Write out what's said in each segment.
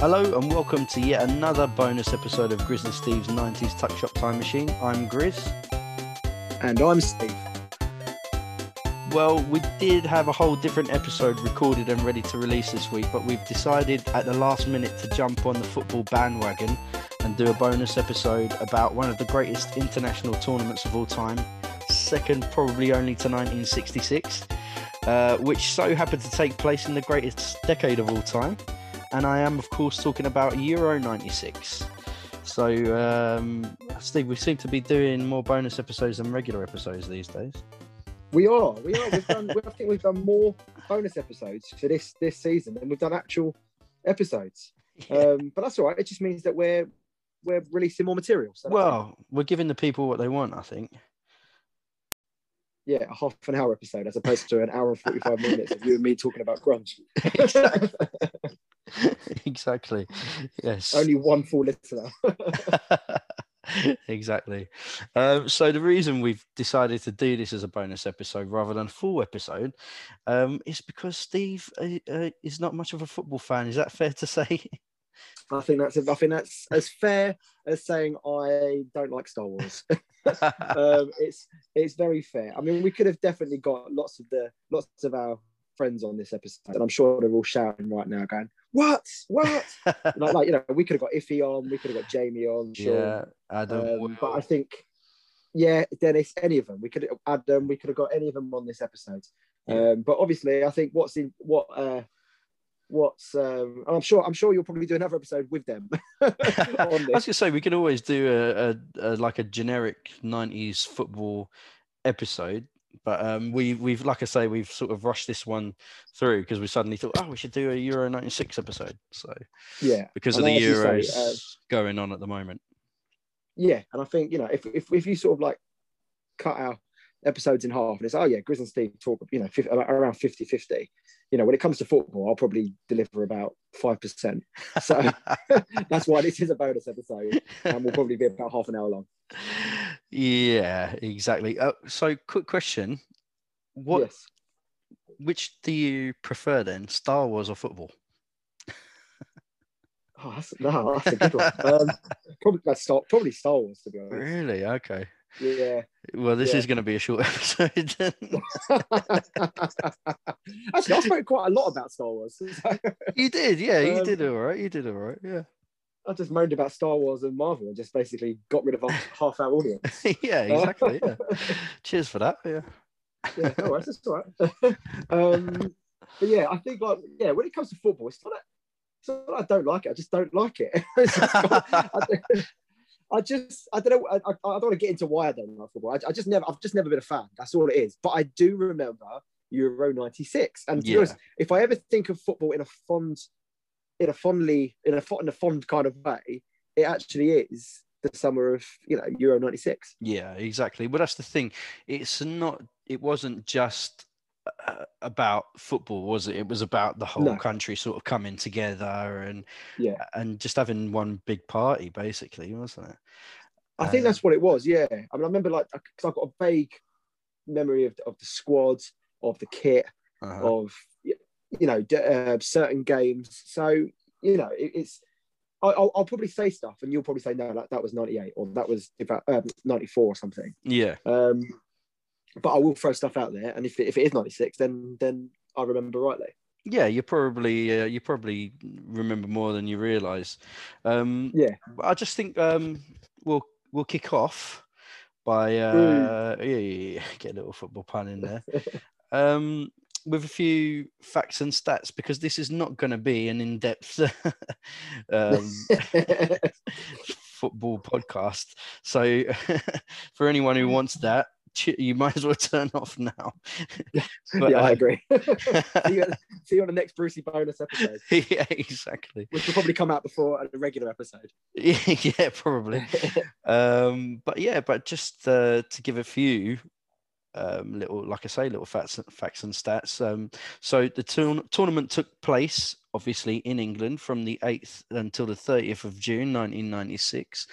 Hello and welcome to yet another bonus episode of Grizz and Steve's 90s Tuck Shop Time Machine. I'm Grizz. And I'm Steve. Well, we did have a whole different episode recorded and ready to release this week, but we've decided at the last minute to jump on the football bandwagon and do a bonus episode about one of the greatest international tournaments of all time, second probably only to 1966, uh, which so happened to take place in the greatest decade of all time. And I am, of course, talking about Euro 96. So, um, Steve, we seem to be doing more bonus episodes than regular episodes these days. We are, we are. We've done. I think we've done more bonus episodes for this this season than we've done actual episodes. Um, but that's all right. It just means that we're we're releasing more material. So well, we're giving the people what they want, I think. Yeah, a half an hour episode as opposed to an hour and forty five minutes of you and me talking about grunge. exactly. Yes. Only one full listener. exactly. Um, so the reason we've decided to do this as a bonus episode rather than a full episode um, is because Steve uh, uh, is not much of a football fan. Is that fair to say? I think that's I think that's as fair as saying I don't like Star Wars. um, it's it's very fair. I mean, we could have definitely got lots of the lots of our friends on this episode, and I'm sure they're all shouting right now, going, "What? What?" like, like, you know, we could have got Iffy on, we could have got Jamie on, Sean. Yeah, Adam. Um, but I think, yeah, Dennis, any of them, we could have Adam, we could have got any of them on this episode. Yeah. Um, but obviously, I think what's in what. Uh, What's um, I'm sure I'm sure you'll probably do another episode with them. I was gonna say we could always do a, a, a like a generic '90s football episode but um, we we've like I say we've sort of rushed this one through because we suddenly thought oh we should do a Euro '96 episode. So yeah, because of the Euros say, uh, going on at the moment. Yeah, and I think you know if if if you sort of like cut our episodes in half and it's oh yeah Grizz and Steve talk you know 50, around 50 50 you know when it comes to football I'll probably deliver about 5% so that's why this is a bonus episode and we'll probably be about half an hour long. Yeah exactly. Uh, so quick question. What yes. which do you prefer then Star Wars or football? Oh that's, no, that's a good one. Um, probably, Star, probably Star Wars to be honest. Really? Okay yeah. Well, this yeah. is going to be a short episode. Actually, I spoke quite a lot about Star Wars. you did, yeah. You Um, did all right. You did all right. Yeah. I just moaned about Star Wars and Marvel and just basically got rid of our, half our audience. yeah, exactly. Yeah. Cheers for that. Yeah. yeah, no worries, that's all right. um, but yeah, I think like yeah, when it comes to football, it's not that, it's not that I don't like it. I just don't like it. It's just I, don't- I just I don't know. I, I, I don't want to get into why I don't like football. I, I just never I've just never been a fan. That's all it is. But I do remember Euro '96, and Yeah. honest, if I ever think of football in a fond, in a fondly, in a in a fond kind of way, it actually is the summer of you know Euro '96. Yeah, exactly. But that's the thing. It's not. It wasn't just about football, was it? It was about the whole No. country sort of coming together and Yeah. and just having one big party, basically, wasn't it? I think Um, that's what it was. Yeah, I mean, I remember like because I've got a vague memory of, of the squads, of the kit, uh-huh. of you know uh, certain games. So you know, it, it's I'll, I'll probably say stuff, and you'll probably say no, that, that was ninety eight or that was about um, ninety four or something. Yeah. Um, but I will throw stuff out there, and if it, if it is ninety six, then then I remember rightly. Yeah, you probably uh, you probably remember more than you realise. Um, Yeah. but I just think um, we'll we'll kick off by uh, yeah, yeah, yeah, get a little football pun in there um, with a few facts and stats because this is not going to be an in-depth um, football podcast. So for anyone who wants that, you might as well turn off now. But, yeah, I uh, agree. see, you, see you on the next Brucey bonus episode, yeah, exactly. which will probably come out before a regular episode. yeah, probably. um, but yeah, but just uh, to give a few um, little, like I say, little facts, facts and stats. Um, so the tourn- tournament took place, obviously, in England from the 8th until the 30th of June, 1996.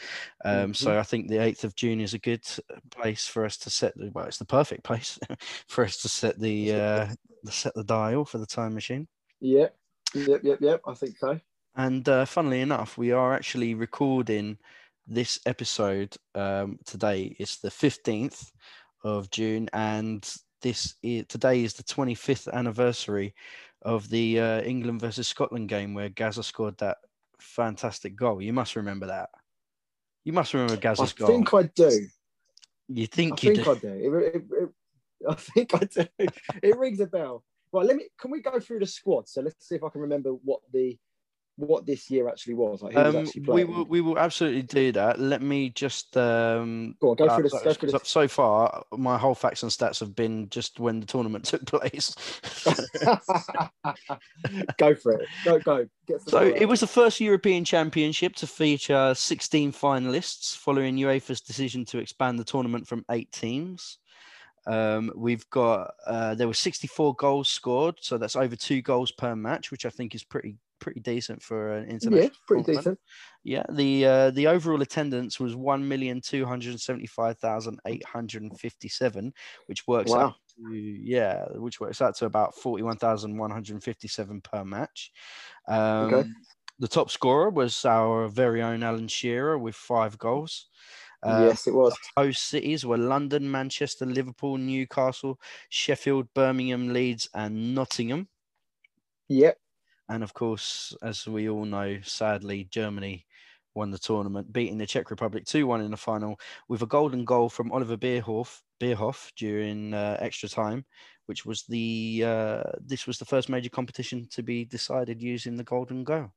Um, So I think the 8th of June is a good place for us to set. The, well, it's the perfect place for us to set the uh, the set the dial for the time machine. Yep, yep, yep, yep. I think so. And uh, funnily enough, we are actually recording this episode um, today. It's the 15th of June, and this is, today is the 25th anniversary of the uh, England versus Scotland game where Gazza scored that fantastic goal. You must remember that. You must remember Gazza's goal I think I do. you think I you think do? I do. It, it, it, I think I do. It rings a bell. Right, let me. Can we go through the squad? So let's see if I can remember what the what this year actually was. Like who was Um, actually we will we will absolutely do that. Let me just um, Go on, go uh, through so, this. Go through so- far, my whole facts and stats have been just when the tournament took place. go for it. Go go. Get So it was the first European Championship to feature 16 finalists following UEFA's decision to expand the tournament from eight teams. Um, we've got uh, there were 64 goals scored, so that's over two goals per match, which I think is pretty pretty decent for an international. yeah, pretty tournament. decent. Yeah, the uh, the overall attendance was one million two hundred seventy five thousand eight hundred fifty seven, which works Wow. out to yeah, which works out to about forty one thousand one hundred fifty seven per match. Um, Okay. The top scorer was our very own Alan Shearer with five goals. Uh, yes, it was. Host cities were London, Manchester, Liverpool, Newcastle, Sheffield, Birmingham, Leeds, and Nottingham. Yep. And of course, as we all know, sadly, Germany won the tournament, beating the Czech Republic 2 1 in the final with a golden goal from Oliver Bierhoff, Bierhoff during uh, extra time, which was the uh, this was the first major competition to be decided using the golden goal.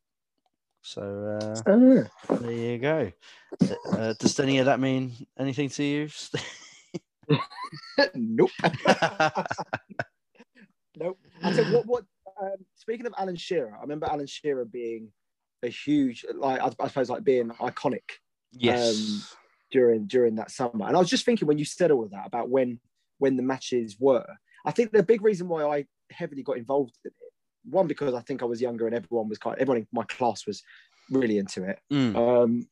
So uh, Ah. there you go. Uh, does any of that mean anything to you? nope. nope. I said, what? What? Um, speaking of Alan Shearer, I remember Alan Shearer being a huge, like I, I suppose, like being iconic yes. during during that summer. And I was just thinking when you said all of that about when when the matches were. I think the big reason why I heavily got involved in it, one because I think I was younger and everyone was kind, everyone in my class was really into it. Mm, Um,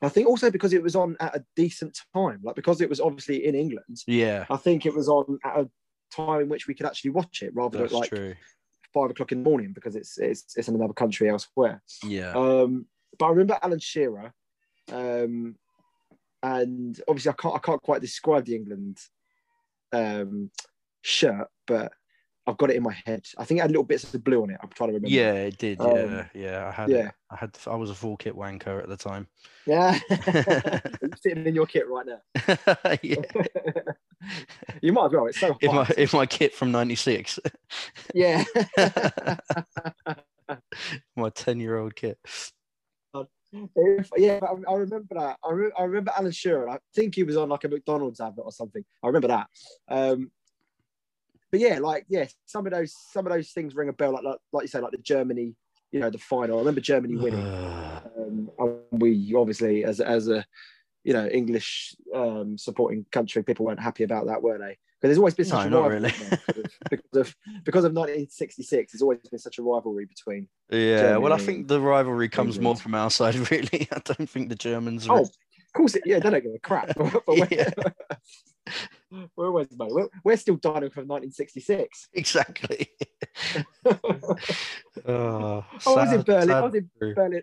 I think also because it was on at a decent time, like because it was obviously in England. yeah, I think it was on at a time in which we could actually watch it rather that's than like true. Five o'clock in the morning because it's it's it's in another country elsewhere. Yeah. Um, but I remember Alan Shearer, um, and obviously I can't I can't quite describe the England um, shirt, but I've got it in my head. I think it had little bits of blue on it. I'm trying to remember. Yeah, it did. Um, Yeah, yeah. I had, yeah. it. I had, I was a full kit wanker at the time. yeah. Sitting in your kit right now. yeah, you might as well. It's so hot. in my in my kit from '96, yeah. my ten year old kit. If- yeah, but I, I remember that. I, re- I remember Alan Shearer. I think he was on like a McDonald's advert or something. I remember that. Um, but yeah, like yeah, some of those some of those things ring a bell. Like like, like you say, like the Germany, you know, the final. I remember Germany winning. Um, and we obviously, as as a you know English um, supporting country, people weren't happy about that, were they? Because there's always been such No, a rivalry really. because of because of 1966. There's always been such a rivalry between. yeah, well, I think the rivalry comes more from our side. Really, I don't think the Germans. Oh, Are... of course, it, yeah, they don't give a crap. Yeah. We're always mate. We're, we're still dining from 1966. exactly. oh, I was in Berlin. I was in true. Berlin.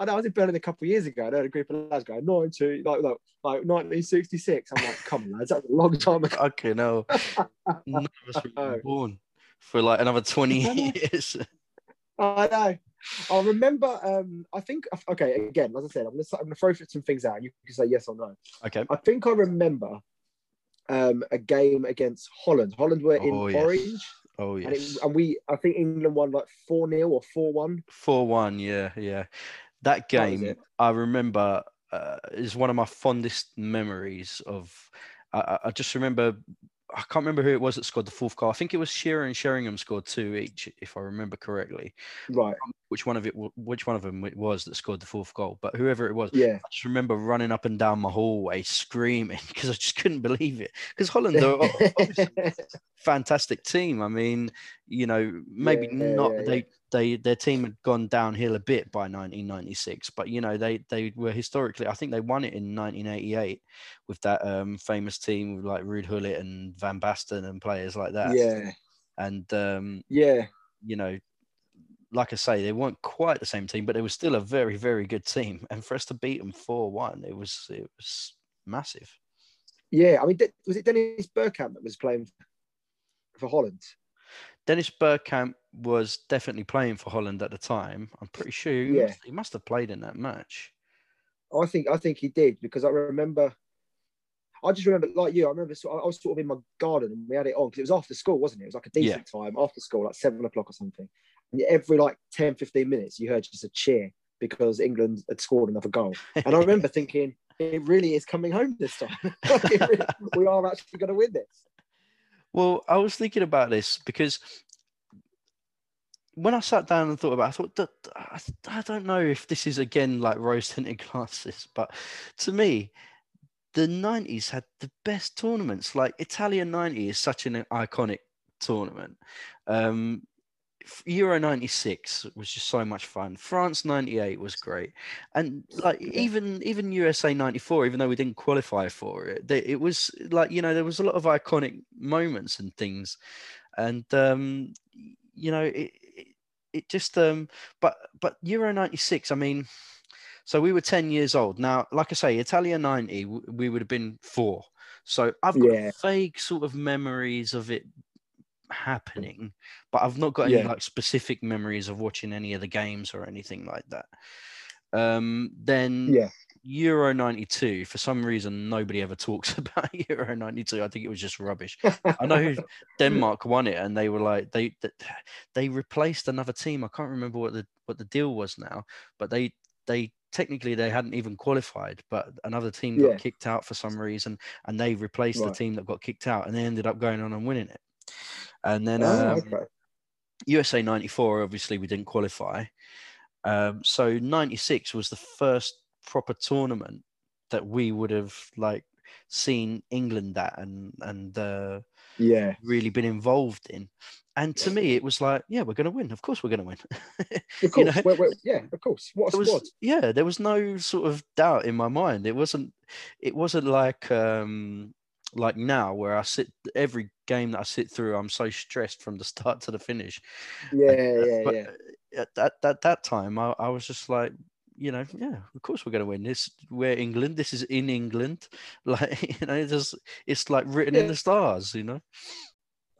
I I was in Berlin a couple of years ago. and I had a group of lads going, 90, like, like, like 1966. I'm like, come on, lads, that's a long time ago. Fucking hell. None of us were Oh. born for like another 20 years. I know. I remember. Um, I think. Okay, again, as I said, I'm gonna, I'm gonna throw some things out. You can say yes or no. Okay. I think I remember um, a game against Holland. Holland were in Oh, yes. orange, Oh, and, yes. it, and we. I think England won like four 0 or four one. 4 1. Yeah. Yeah. That That game, it. I remember, uh, is one of my fondest memories of. I, I- I just remember. I can't remember who it was that scored the fourth goal. I think it was Shearer and Sheringham scored two each, if I remember correctly. Right. Which one of it? Which one of them it was that scored the fourth goal? But whoever it was, Yeah. I just remember running up and down my hallway screaming because I just couldn't believe it. Because Holland are a fantastic team. I mean, you know, maybe Yeah, not yeah, they they their team had gone downhill a bit by 1996, but you know they they were historically. I think they won it in 1988 with that um, famous team with like Ruud Gullit and Van Basten and players like that. yeah. And um, Yeah. you know, like I say, they weren't quite the same team, but they were still a very, very good team. And for us to beat them four one, it was it was massive. Yeah, I mean, was it Dennis Bergkamp that was playing for Holland? Dennis Bergkamp was definitely playing for Holland at the time. I'm pretty sure he, Yeah. must, he must have played in that match. I think I think he did because I remember. I just remember, like you, I remember of- I was sort of in my garden and we had it on because it was after school, wasn't it? It was like a decent time after school, like seven o'clock or something. Every like 10, 15 minutes, you heard just a cheer because England had scored another goal. And I remember thinking, it really is coming home this time. Really- we are actually going to win this. Well, I was thinking about this because when I sat down and thought about, it, I thought I, don't know if this is again like rose tinted glasses, but to me, the '90s had the best tournaments. Like Italian '90 is such an iconic tournament. Um, Euro '96 was just so much fun. France '98 was great, and like even even USA '94, even though we didn't qualify for it, it was like you know there was a lot of iconic moments and things, and um, you know it, it it just um but but Euro '96, I mean, so we were 10 years old. Now, like I say, Italia '90, we would have been four. So I've got Yeah. vague sort of memories of it happening, but I've not got any Yeah. like specific memories of watching any of the games or anything like that. Um, then Yeah. Euro 92, for some reason, nobody ever talks about Euro 92. I think it was just rubbish. I know Denmark won it, and they were like they they replaced another team. I can't remember what the what the deal was now, but they they technically they hadn't even qualified, but another team got Yeah. kicked out for some reason, and they replaced the team that got kicked out, and they ended up going on and winning it. And then Oh, um, okay. USA 94, obviously, we didn't qualify. Um, so 96 was the first proper tournament that we would have like seen England at and and uh, Yeah. really been involved in. And to me, it was like, yeah, we're going to win. Of course, we're going to win. Of You course. know? we're- we're- yeah, of course. What a there squad. was, yeah, there was no sort of doubt in my mind. It wasn't, it wasn't like, um, like now where I sit every game that I sit through, I'm so stressed from the start to the finish. Yeah, yeah, uh, but yeah. Uh, at that, that that time I, I was just like you know yeah of course we're going to win this. We're england. This is in england. Like you know there's it's like written in the stars you know?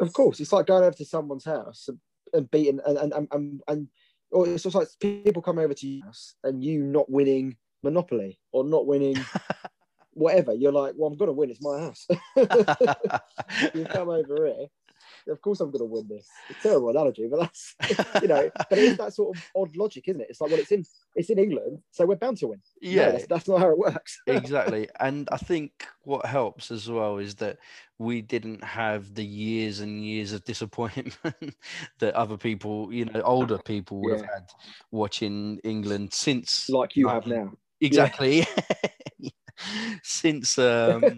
Of course, it's like going over to someone's house and, and beating and and and, and, or it's just like people come over to your house and you not winning Monopoly or not winning whatever. You're like, well, I'm gonna win. It's my house. you come over here. Of course, I'm gonna win this. It's a terrible analogy, but that's you know. But it is that sort of odd logic, isn't it? It's like, well, it's in it's in England, so we're bound to win. No, that's, that's not how it works. exactly and i think what helps as well is that we didn't have the years and years of disappointment that other people you know older people would have had watching england since like you have now. exactly since um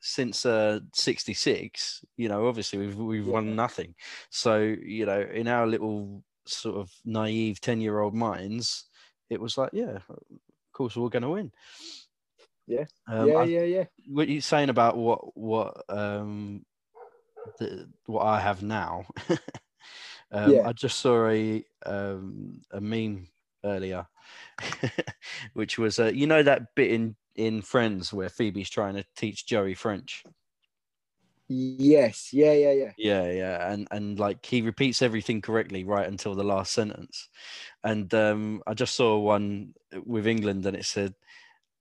since uh 66 you know obviously we've we've won nothing so you know in our little sort of naive 10 year old minds it was like yeah of course we're going to win Yeah. um, yeah, I- yeah, yeah. what you're saying about what what um the, what i have now um Yeah. i just saw a um a meme earlier which was uh, you know that bit in in friends where phoebe's trying to teach joey french. Yes, yeah, yeah, yeah. Yeah, yeah, and and like he repeats everything correctly right until the last sentence. And um, I just saw one with England, and it said,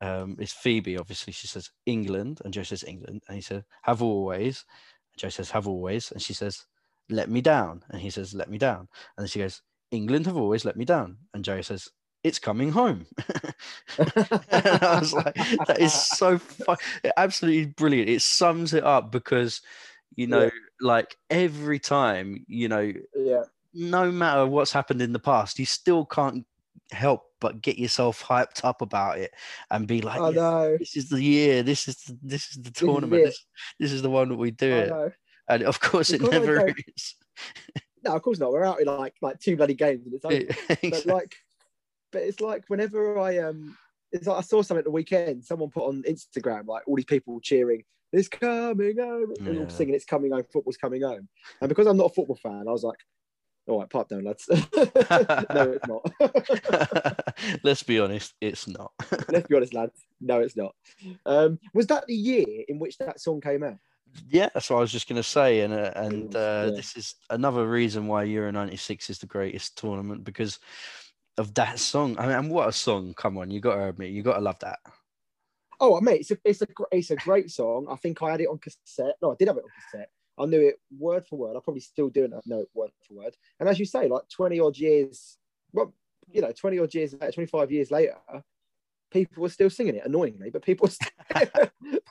um, "It's Phoebe." Obviously, she says England, and Joe says England, and he said, "Have always." And Joe says, "Have always," and she says, "Let me down," and he says, "Let me down," and then she goes, "England have always let me down," and Joe says, "It's coming home." I was like, "That is so fu- absolutely brilliant." It sums it up because you know, Yeah. like every time, you know, yeah, no matter what's happened in the past, you still can't help but get yourself hyped up about it and be like, I "Yeah, know. this is the year, this is the, this is the is tournament, it. this, this is the one that we do I it. know. And of course, it never is. No, of course not. We're out in like like two bloody games and it's over. but like, but it's like whenever I um, it's like I saw something at the weekend. Someone put on Instagram like all these people cheering, "It's coming home," and all singing, "It's coming home." Football's coming home. And because I'm not a football fan, I was like, All right, pipe down, lads. no, it's not. Let's be honest, it's not. Let's be honest, lads. No, it's not. Um, was that the year in which that song came out? Yeah, that's what I was just going to say, and uh, and uh, Yeah. this is another reason why Euro '96 is the greatest tournament because of that song. I mean, what a song! Come on, you got to admit, you got to love that. Oh, mate, it's a it's a it's a great song. I think I had it on cassette. No, I did have it on cassette. I knew it word for word. I probably still do I know it word for word. And as you say, like twenty odd years, well, you know, twenty odd years later, twenty five years later, people were still singing it. Annoyingly, but people still,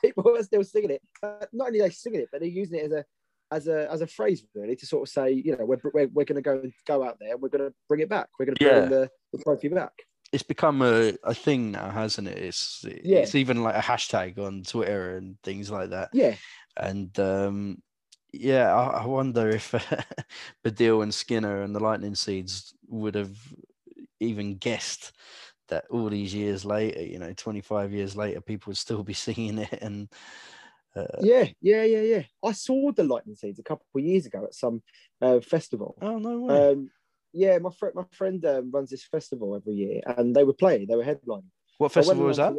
people were still singing it. Uh, not only they singing it, but they're using it as a as a as a phrase really to sort of say, you know, we're we're, we're going to go go out there and we're going to bring it back. We're going to bring Yeah. the, the trophy back. It's become a, a thing now, hasn't it? It's Yeah. it's even like a hashtag on Twitter and things like that. Yeah, And um, yeah, I, I wonder if Baddiel and Skinner and the Lightning Seeds would have even guessed that all these years later, you know, 25 years later, people would still be singing it. And uh, Yeah, yeah, yeah, yeah. I saw the lightning seeds a couple of years ago at some uh, festival. oh, no way. Um, yeah, my friend, my friend um, runs this festival every year, and they were playing. They were headlining. what festival was that?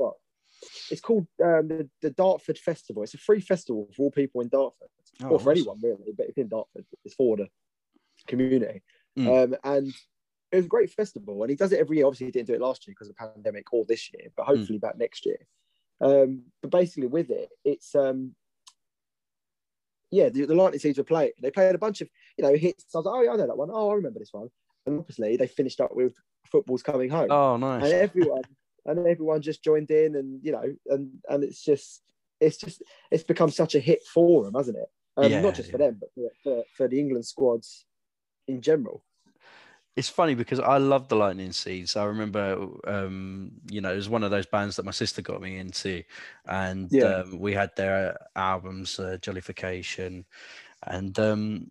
It's called um, the, the Dartford Festival. It's a free festival for all people in Dartford, Oh, or for awesome. anyone really, but it's in Dartford. It's for the community. Mm. Um, and it was a great festival, and he does it every year. Obviously, he didn't do it last year because of the pandemic, or this year, but Mm. hopefully back next year. Um, but basically, with it, it's um, yeah, the, the Lightning Seeds were playing. They played a bunch of you know hits. I was like, oh, yeah, I know that one. Oh, I remember this one. And obviously, they finished up with "Football's Coming Home," Oh, nice. and everyone and everyone just joined in, and you know, and and it's just it's just it's become such a hit for them, hasn't it? Um, Yeah, not just for them, but for, for, for the England squads in general. It's funny because I love the Lightning Seeds. I remember, um, you know, it was one of those bands that my sister got me into, and Yeah. um, we had their albums, uh, Jollification, and um,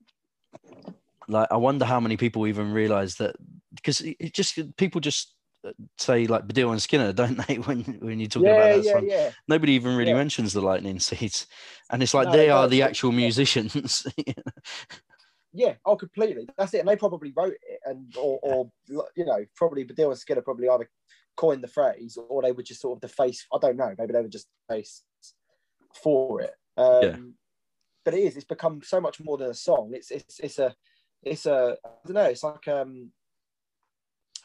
like I wonder how many people even realize that because it, just people just uh, say like Baddiel and Skinner, don't they? When when you're talking yeah, about that yeah, song, yeah. nobody even really mentions the Lightning Seeds, and it's like No, they they are the actual musicians. Yeah, oh, completely. That's it. And they probably wrote it, and or, or you know, probably Baddiel and Skinner probably either coined the phrase, or they were just sort of the face. I don't know. Maybe they were just the face for it. Um, Yeah. But it is. It's become so much more than a song. It's it's it's a it's a I don't know. It's like um.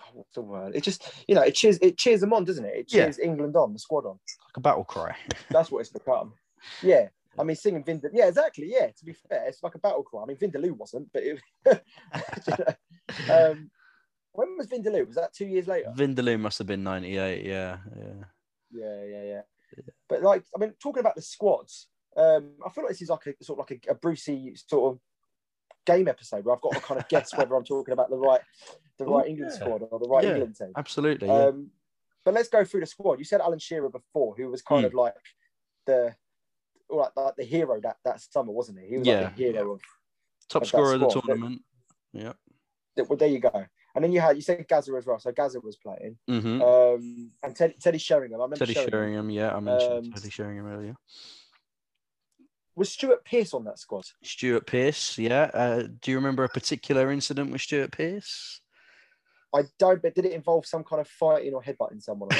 oh, What's the word? It just, you know, it cheers, it cheers them on, doesn't it? It Yeah. cheers England on, the squad on. like a battle cry. That's what it's become. Yeah. I mean, singing Vindaloo. Yeah, exactly. Yeah, to be fair, it's like a battle cry. I mean, Vindaloo wasn't, but it, you know, um, when was Vindaloo? Was that two years later? Vindaloo must have been 98. Yeah, yeah. Yeah, yeah, yeah. But like, I mean, talking about the squads, um, I feel like this is like a sort of like a, a Brucey sort of game episode where I've got to kind of guess whether I'm talking about the right, the Oh, right England yeah. squad or the right Yeah. England team. Absolutely. Um, but let's go through the squad. You said Alan Shearer before, who was kind Hmm. of like the, like, like the hero that that summer, wasn't he? He was Yeah, like the hero of. Top that scorer of the but- tournament. Yeah. Well, there you go. And then you had you said Gazza as well. So Gaza was playing, hmm um, and Teddy, Teddy Sheringham. I remember Teddy Sheringham. Sheringham. Yeah, I mentioned Um, Teddy Sheringham earlier. Was Stuart Pearce on that squad? Stuart Pearce. Yeah. Uh, do you remember a particular incident with Stuart Pearce? I don't. But did it involve some kind of fighting or headbutting someone?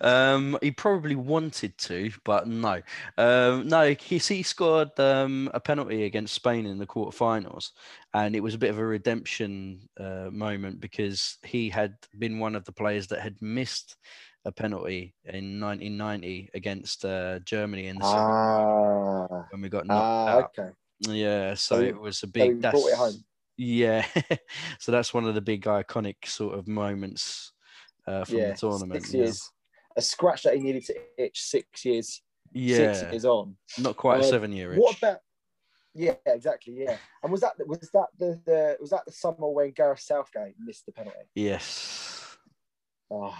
Or um, he probably wanted to, but no. Um, no, he, he scored um, a penalty against Spain in the quarterfinals, and it was a bit of a redemption uh, moment because he had been one of the players that had missed a penalty in 1990 against uh, Germany in the ah, when we got knocked ah, out. okay. Yeah, so So- it was a So big. he that's, brought it home. Yeah, so that's one of the big iconic sort of moments uh, from Yeah, the tournament. six yeah. years. A scratch that he needed to itch six years. Yeah, Six years on. not quite a Uh, seven year. itch. What about? Yeah, exactly. Yeah, and was that was that the, the was that the summer when Gareth Southgate missed the penalty? Yes. Oh,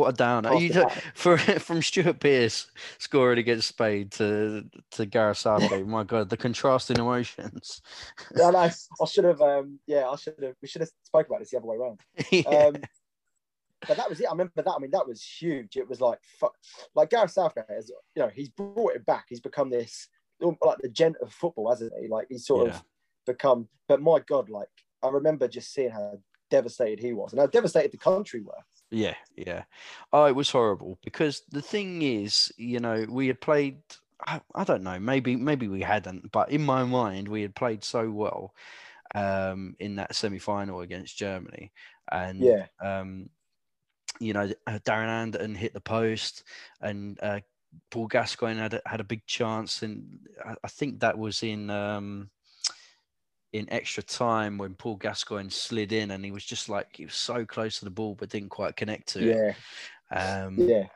What a downer. You for from Stuart Pearce scoring against Spain to to Gareth Southgate. my God, the contrasting emotions. yeah, no, I should have. Um, yeah, I should have. We should have spoke about this the other way around. Yeah. Um, but that was it. I remember that. I mean, that was huge. It was like, fuck, like Gareth Southgate. Has, you know, he's brought it back. He's become this like the gent of football, hasn't he? Like he's sort Yeah. of become. But my God, like I remember just seeing how devastated he was and how devastated the country were. Yeah, yeah. Oh, it was horrible because the thing is, you know, we had played. I, I don't know. Maybe maybe we hadn't, but in my mind, we had played so well um, in that semi-final against Germany, and Yeah. um, you know, uh, Darren Anderton hit the post, and uh, Paul Gascoigne had a, had a big chance, and I, I think that was in um, in extra time when Paul Gascoigne slid in, and he was just like he was so close to the ball but didn't quite connect to it. Yeah, Um, yeah,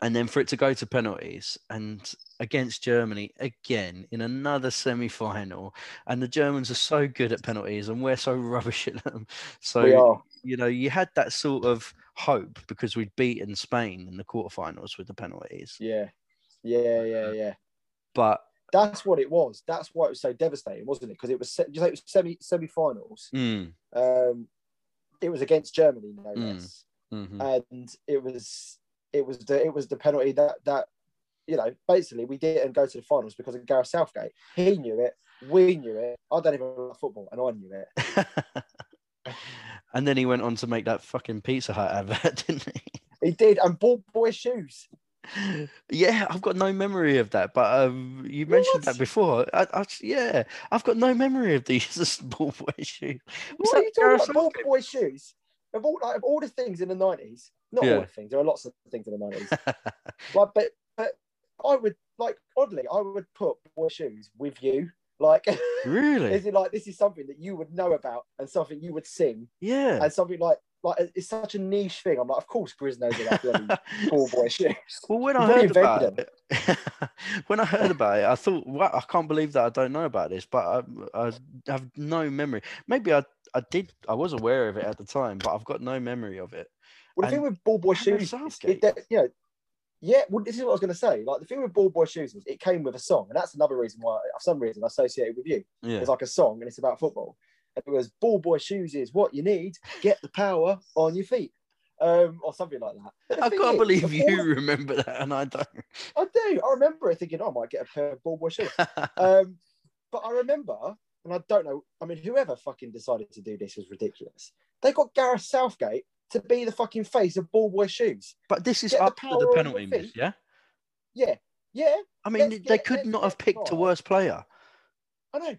and then for it to go to penalties and against Germany again in another semi-final, and the Germans are so good at penalties, and we're so rubbish at them. So you know, you had that sort of hope because we'd beaten Spain in the quarterfinals with the penalties. Yeah, yeah, yeah, yeah. But That's what it was. That's why it was so devastating, wasn't it? Because it was just like it was semi semi-finals. mm, Um, it was against Germany, no Mm. less, mhm. and it was it was the it was the penalty that that you know basically we didn't go to the finals because of Gareth Southgate. He knew it, we knew it. I don't even like football, and I knew it. and then he went on to make that fucking Pizza Hut advert, didn't he? He did, and bought boy shoes. Yeah, I've got no memory of that, but um, you mentioned that before. I, I, yeah, I've got no memory of these ball boy shoes. Was What are you talking about? Ball boy shoes. Of all, like, of all the things in the nineties, not Yeah. all the things. There are lots of things in the nineties. like, but but I would like oddly, I would put boy shoes with you. Like, really? is it like this is something that you would know about and something you would sing Yeah. and something like like it's such a niche thing. I'm like, of course, Grizz knows about bloody ball boy shoes. Well, when I heard about it, when I heard about it, I thought, "Wow, I can't believe that I don't know about this." But I, I have no memory. Maybe I, I did, I was aware of it at the time, but I've got no memory of it. Well, the And thing with ball boy shoes, it, that, you know, yeah. Well, this is what I was going to say. Like the thing with ball boy shoes is it came with a song, and that's another reason why, for some reason, I associate it with you. Yeah, It's like a song, and it's about football. It was ball boy shoes is what you need. Get the power on your feet, um, or something like that. I can't is, believe you remember that, and I don't. I do. I remember thinking, oh, I might get a pair of ball boy shoes. Um, but I remember, and I don't know. I mean, whoever fucking decided to do this was ridiculous. They got Gareth Southgate to be the fucking face of ball boy shoes. but this is Get the after the penalty miss, yeah. Yeah, yeah. I mean, Let's they get- could not have picked a worse player. I know.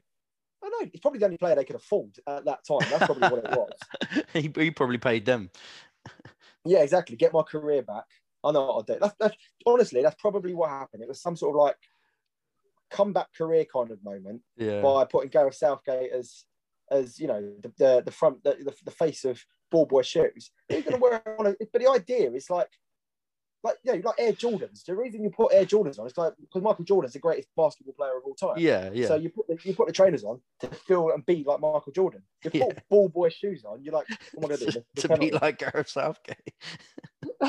Oh, I know. He's probably the only player they could afford at that time. That's probably what it was. he, he probably paid them. Yeah, exactly. Get my career back. I know what I'll do. That's, that's honestly, that's probably what happened. It was some sort of like comeback career kind of moment Yeah. by putting Gareth Southgate as, as you know, the the, the front, the, the, the face of ball boy shoes. He's going to wear on a, but the idea is like, like yeah, you like Air Jordans. The reason you put Air Jordans on is like because Michael Jordan's the greatest basketball player of all time. yeah, yeah. So you put the, you put the trainers on to feel and be like Michael Jordan. You put Yeah. ball boy shoes on. You're like, what am I to do? to, to be like Gareth Southgate.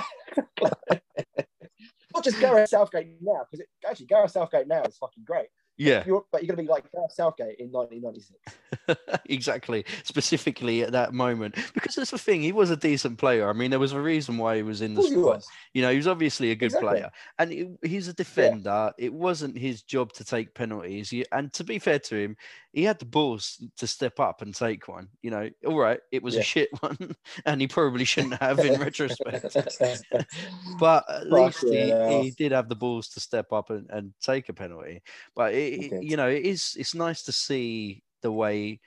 Not just Gareth Southgate now, because actually Gareth Southgate now is fucking great. Yeah, You're, but you're going to be like Gareth Southgate in 1996. exactly. Specifically at that moment, because that's the thing. He was a decent player. I mean, there was a reason why he was in the squad. was. You know, he was obviously a good Exactly. player, and he- he's a defender. It wasn't his job to take penalties. He- and to be fair to him, he had the balls to step up and take one. You know, all right, it was Yeah. a shit one, and he probably shouldn't have in retrospect. But at least he, he did have the balls to step up and, and take a penalty. But it, it- you know, it is it's nice to see the way,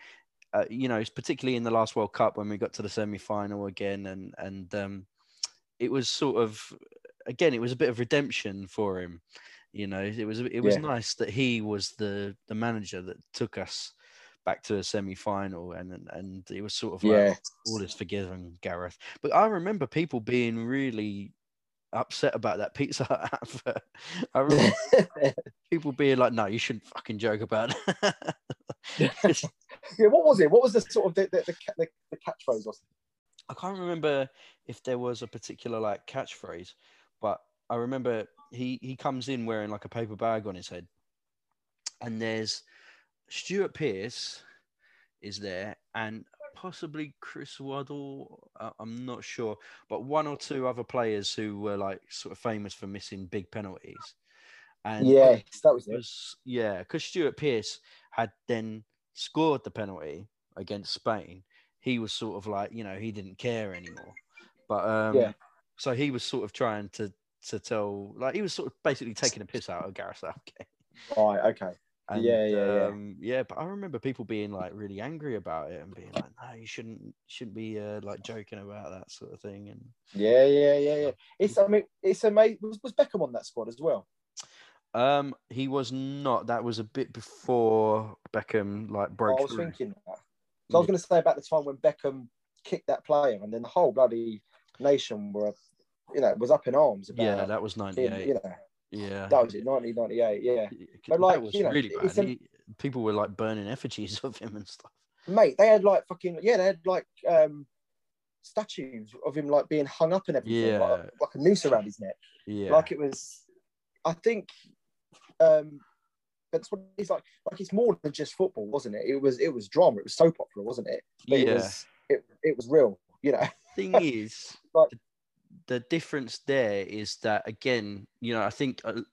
uh, you know, particularly in the last World Cup when we got to the semi final again, and and um, it was sort of again, it was a bit of redemption for him. You know, it was it was Yeah. nice that he was the the manager that took us back to a semi final, and and- it was sort of like yeah. all is forgiven, Gareth. But I remember people being really upset about that Pizza Hut advert. I remember people being like, "No, you shouldn't fucking joke about it." Yeah, what was it? What was the sort of the the, the, the catchphrase? Was I can't remember if there was a particular like catchphrase, but I remember he he comes in wearing like a paper bag on his head, and there's Stuart Pearce is there, and possibly Chris Waddle. uh, I'm not sure, but one or two other players who were like sort of famous for missing big penalties. And yes, that was it. was yeah, because Stuart Pearce had then scored the penalty against Spain, he was sort of like, you know, he didn't care anymore. But um, Yeah. so he was sort of trying to to tell, like, he was sort of basically taking a piss out of Gareth Southgate. Right. Okay. And, Yeah, yeah, yeah. um, yeah. But I remember people being like really angry about it and being like, "No, you shouldn't, shouldn't be uh, like joking about that sort of thing." And Yeah. Yeah. Yeah. Yeah. It's. I mean, it's amazing. Was, was Beckham on that squad as well? um, he was not. That was a bit before Beckham like broke I was through. thinking that. So I was going to say about the time when Beckham kicked that player, and then the whole bloody nation were, you know, was up in arms about. yeah, that was him, '98. you know, Yeah, that was it, 1998. Yeah, But like, that was you know, really a- He- people were like burning effigies of him and stuff. mate, they had like fucking yeah, they had like um statues of him like being hung up and everything, Yeah. like, like a noose around his neck. Yeah, Like it was, I think, um, that's what it's like. Like it's more than just football, wasn't it? It was it was drama. It was soap opera, wasn't it? But yeah. It was it, it was real. You know. thing is, Like- the, difference there is that again, you know, I think a,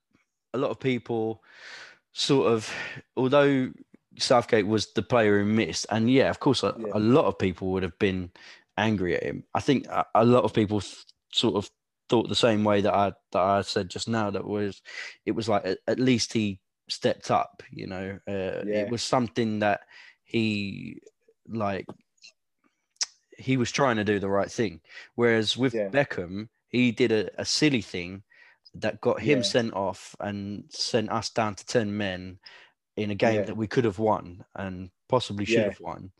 a lot of people sort of, although Southgate was the player who missed, and yeah, of course, a, Yeah. a lot of people would have been angry at him. I think a, a lot of people th- sort of thought the same way that I that I said just now. That was, it was like at, at least he stepped up. You know, uh, Yeah. it was something that he like he was trying to do the right thing. Whereas with Yeah. Beckham, he did a, a silly thing that got him Yeah. sent off and sent us down to 10 men in a game Yeah. that we could have won and possibly should have won.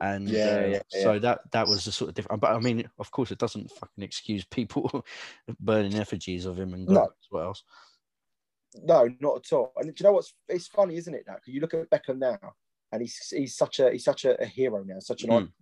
And Yeah, uh, so that that was the sort of different. But I mean, of course, it doesn't fucking excuse people burning effigies of him and No. God what else. No, not at all. And do you know what's it's funny, isn't it? Now, 'Cause you look at Beckham now, and he's he's such a he's such a, a hero now, such an Mm.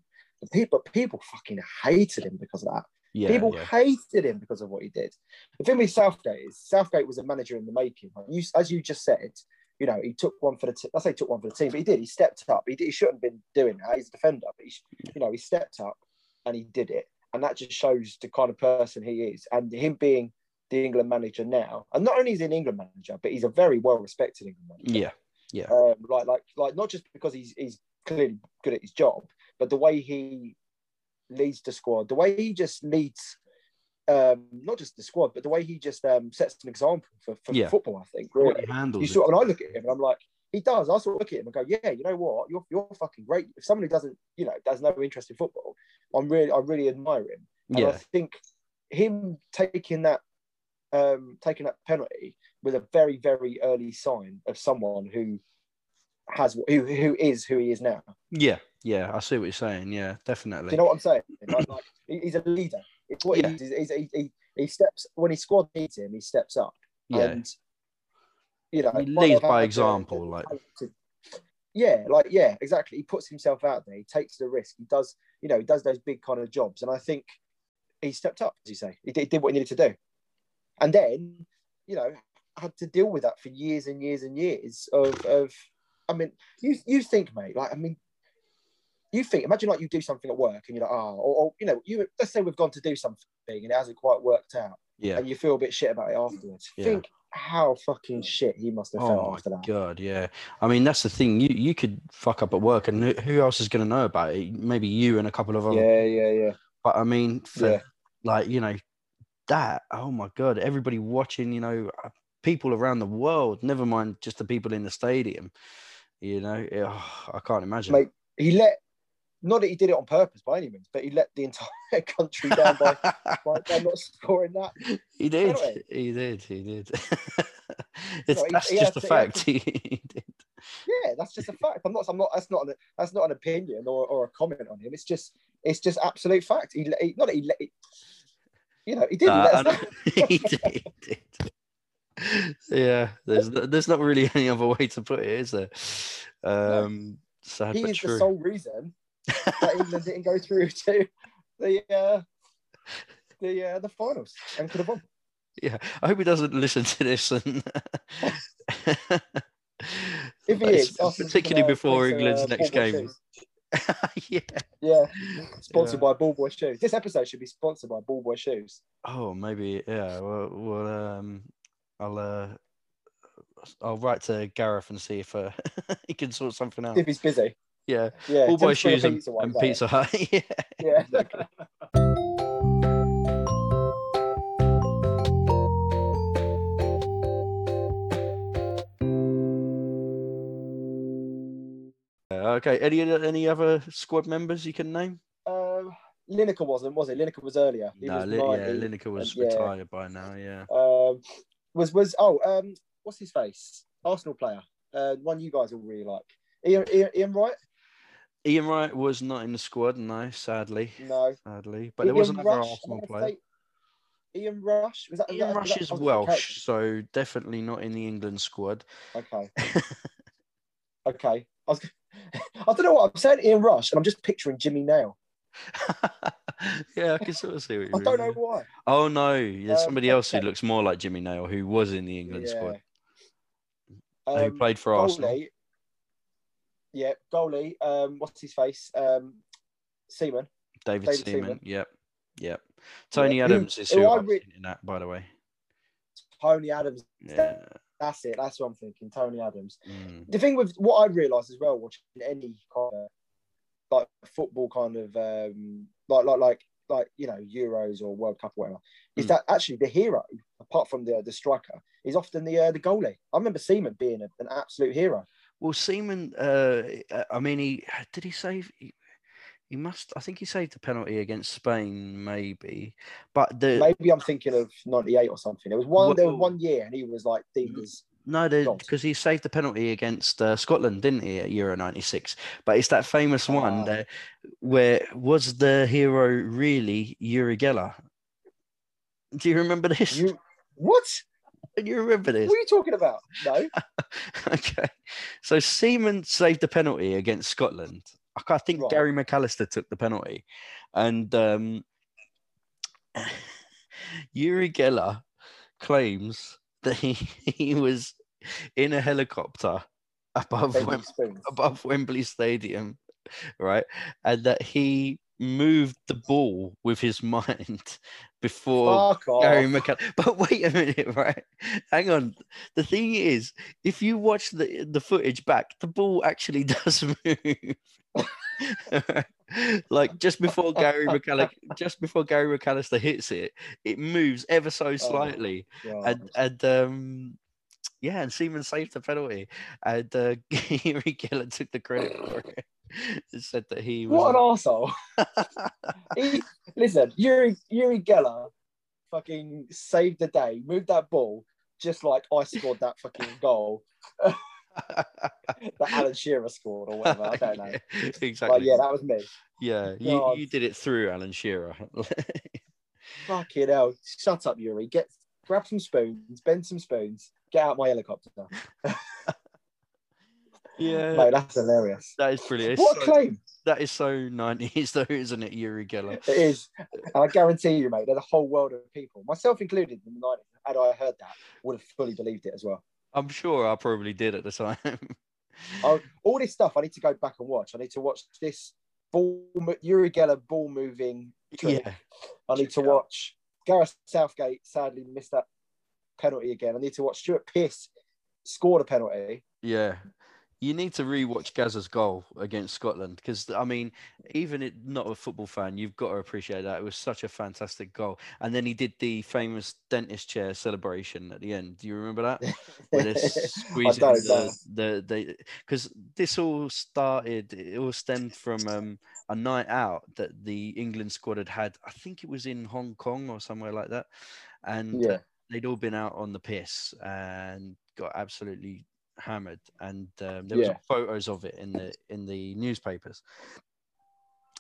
But people people fucking hated him because of that. Yeah, people yeah, hated him because of what he did. The thing with Southgate is Southgate was a manager in the making. Like you, as you just said, you know, he took one for the. T- I say took one for the team, but he did. He stepped up. He, did, he shouldn't have been doing that. He's a defender, but he, you know, he stepped up and he did it, and that just shows the kind of person he is. And him being the England manager now, and not only is he an England manager, but he's a very well respected England manager. yeah, Um, like, like, like, not just because he's he's clearly good at his job, but the way he leads the squad, the way he just leads, um, not just the squad, but the way he just um, sets an example for, for Yeah. football. I think really. he handles You it. sort of, when I look at him, and I'm like, he does. I sort of look at him and go, yeah, you know what, you're you're fucking great. If somebody doesn't, you know, has no interest in football, I'm really, I really admire him. And I think him taking that um, taking that penalty was a very, very early sign of someone who has who who is who he is now. yeah, yeah. I see what you're saying. Yeah, definitely. Do you know what I'm saying? Like, like, he's a leader. It's what Yeah. he is. He's, he, he, he steps when his squad needs him. He steps up. yeah, And you know, He leads by example, the- like- to- yeah, like yeah, exactly. He puts himself out there. He takes the risk. He does, you know, he does those big kind of jobs. And I think he stepped up, as you say. He did, he did what he needed to do. And then, you know, had to deal with that for years and years and years of, of I mean, you you think, mate, like I mean, you think, imagine like you do something at work and you're like, oh, or, or you know, you let's say we've gone to do something and it hasn't quite worked out yeah. and you feel a bit shit about it afterwards. Yeah. Think how fucking shit he must have felt Oh after that. god, yeah. I mean, that's the thing. You you could fuck up at work, and who, who else is going to know about it? Maybe you and a couple of other. Yeah, yeah, yeah. But I mean, for Yeah. like you know, that. Oh my god, everybody watching. You know, uh, people around the world. Never mind just the people in the stadium. You know, it- oh, I can't imagine. Mate, he let not that he did it on purpose by any means, but he let the entire country down by, by, by not scoring that. he did. Anyway. He did. He did. it's No, that's he just a he had fact. He, he did. Yeah, that's just a fact. I'm not. I'm not. That's not. An, that's not an opinion or, or a comment on him. It's just. It's just absolute fact. He, let- he not that he let. He, you know, he did. Uh, let us know. know- he did. He did. Yeah, there's there's not really any other way to put it, is there? Um, sad he is true. the sole reason that England didn't go through to the uh, the uh, the finals and could have won. Yeah, I hope he doesn't listen to this. And If he is, particularly uh, before England's uh, next game. Yeah. Yeah, sponsored Yeah. by Ball Boy Shoes. This episode should be sponsored by Ball Boy Shoes. Oh, maybe. Yeah. Well, well um, I'll uh, I'll write to Gareth and see if uh, he can sort something out. If he's busy. Yeah, Yeah, all boy Tim's for a shoes and, pizza and. Pizza Hut. yeah. Yeah. exactly. Uh, okay. Any any other squad members you can name? um, Lineker wasn't, was it? Lineker was earlier. He no, was yeah, 90. Lineker was yeah. retired by now. Yeah. Um, was was oh um, what's his face? Arsenal player. Uh, one you guys will really like. Ian, Ian, Ian Wright? Ian Wright was not in the squad. No, sadly, No. sadly. But there was another Rush, Arsenal player. Ian Rush was that? Ian that- Rush that- is Welsh, so definitely not in the England squad. Okay. Okay. I was. I don't know what I'm saying. Ian Rush, and I'm just picturing Jimmy Nail. yeah, I can sort of see what you I don't know why. Oh no, there's Um, somebody else who looks more like Jimmy Nail, who was in the England squad, Yeah. who played for Arsenal. Yeah, goalie. Um, what's his face? Um, Seaman. David, David Seaman. Seaman. Yep, yep. Tony who- Adams is who who I'm re- thinking that, by the way. Tony Adams. Yeah. That's it. That's what I'm thinking. Tony Adams. Mm. the thing with what I realised as well, watching any kind of like football kind of um, like like like like you know Euros or World Cup or whatever, is Mm. that actually the hero, apart from the the striker, is often the uh, the goalie. I remember Seaman being a, an absolute hero. Well, Seaman. Uh, I mean, he did he save? He, he must. I think he saved the penalty against Spain, maybe. But the Maybe I'm thinking of '98 or something. There was one. There was one year, and he was like deemed as No, because he saved the penalty against uh, Scotland, didn't he, at Euro '96? But it's that famous one that, where was the hero really Uri Geller? Do you remember this? you. What? You remember this? What are you talking about? No. okay, so Seaman saved the penalty against Scotland. I think Right. Gary McAllister took the penalty, and um, Uri Geller claims that he, he was in a helicopter above Wem- above Wembley Stadium, right, and that he moved the ball with his mind before Gary McCall. But wait a minute, right? Hang on. The thing is, if you watch the the footage back, the ball actually does move. like just before Gary McCall, just before Gary McAllister hits it, it moves ever so slightly, God. and and um. Yeah, and Seaman saved the penalty, and uh, Geller took the credit for it. It said that he was. What an arsehole. he, listen, Uri Uri Geller fucking saved the day, moved that ball just like I scored that fucking goal that Alan Shearer scored or whatever. I don't know. Yeah, exactly. But yeah, that was me. Yeah, you, you did it through Alan Shearer. Fucking hell. Shut up, Uri. Get grab some spoons, bend some spoons, get out my helicopter. yeah, Mate, that's hilarious. that is brilliant. What a claim that is so 90s, though, isn't it, Uri Geller? it is. And I guarantee you, mate, there's a whole world of people, myself included in the 90s, had I heard that, would have fully believed it as well. I'm sure I probably did at the time. I, oh, all this stuff I need to go back and watch. I need to watch this ball, Uri Geller ball moving. trick. yeah, I need to check out. watch Gareth Southgate sadly missed that penalty again. I need to watch Stuart Pearce score a penalty. yeah. You need to rewatch Gazza's goal against Scotland because, I mean, even it, not a football fan, you've got to appreciate that. It was such a fantastic goal. And then he did the famous dentist chair celebration at the end. Do you remember that? where they're I squeezing the, the the because this all started it all stemmed from um a night out that the England squad had had I think it was in Hong Kong or somewhere like that and Yeah. They'd all been out on the piss and got absolutely hammered and um, there was Yeah. photos of it in the in the newspapers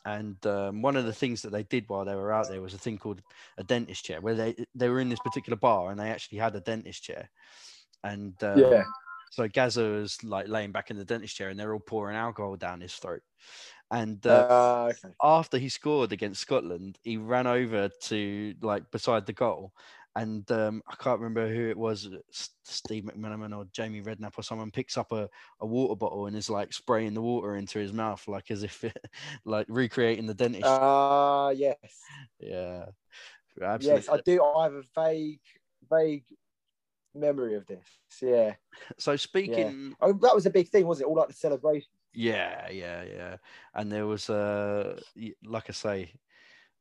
and um, one of the things that they did while they were out there was a thing called a dentist chair where they they were in this particular bar and they actually had a dentist chair and um, Yeah. so Gazza was like laying back in the dentist chair and they're all pouring alcohol down his throat. And uh, Uh, okay. after he scored against Scotland, he ran over to like beside the goal. And um, I can't remember who it was, Steve McManaman or Jamie Redknapp or someone picks up a, a water bottle and is like spraying the water into his mouth, like as if like recreating the dentist. Uh, yes. yeah. Absolutely. Yes, I do. I have a vague, vague memory of this. Yeah. So speaking, Oh, that was a big thing, was it? All like the celebration. Yeah, yeah, yeah. And there was uh like I say,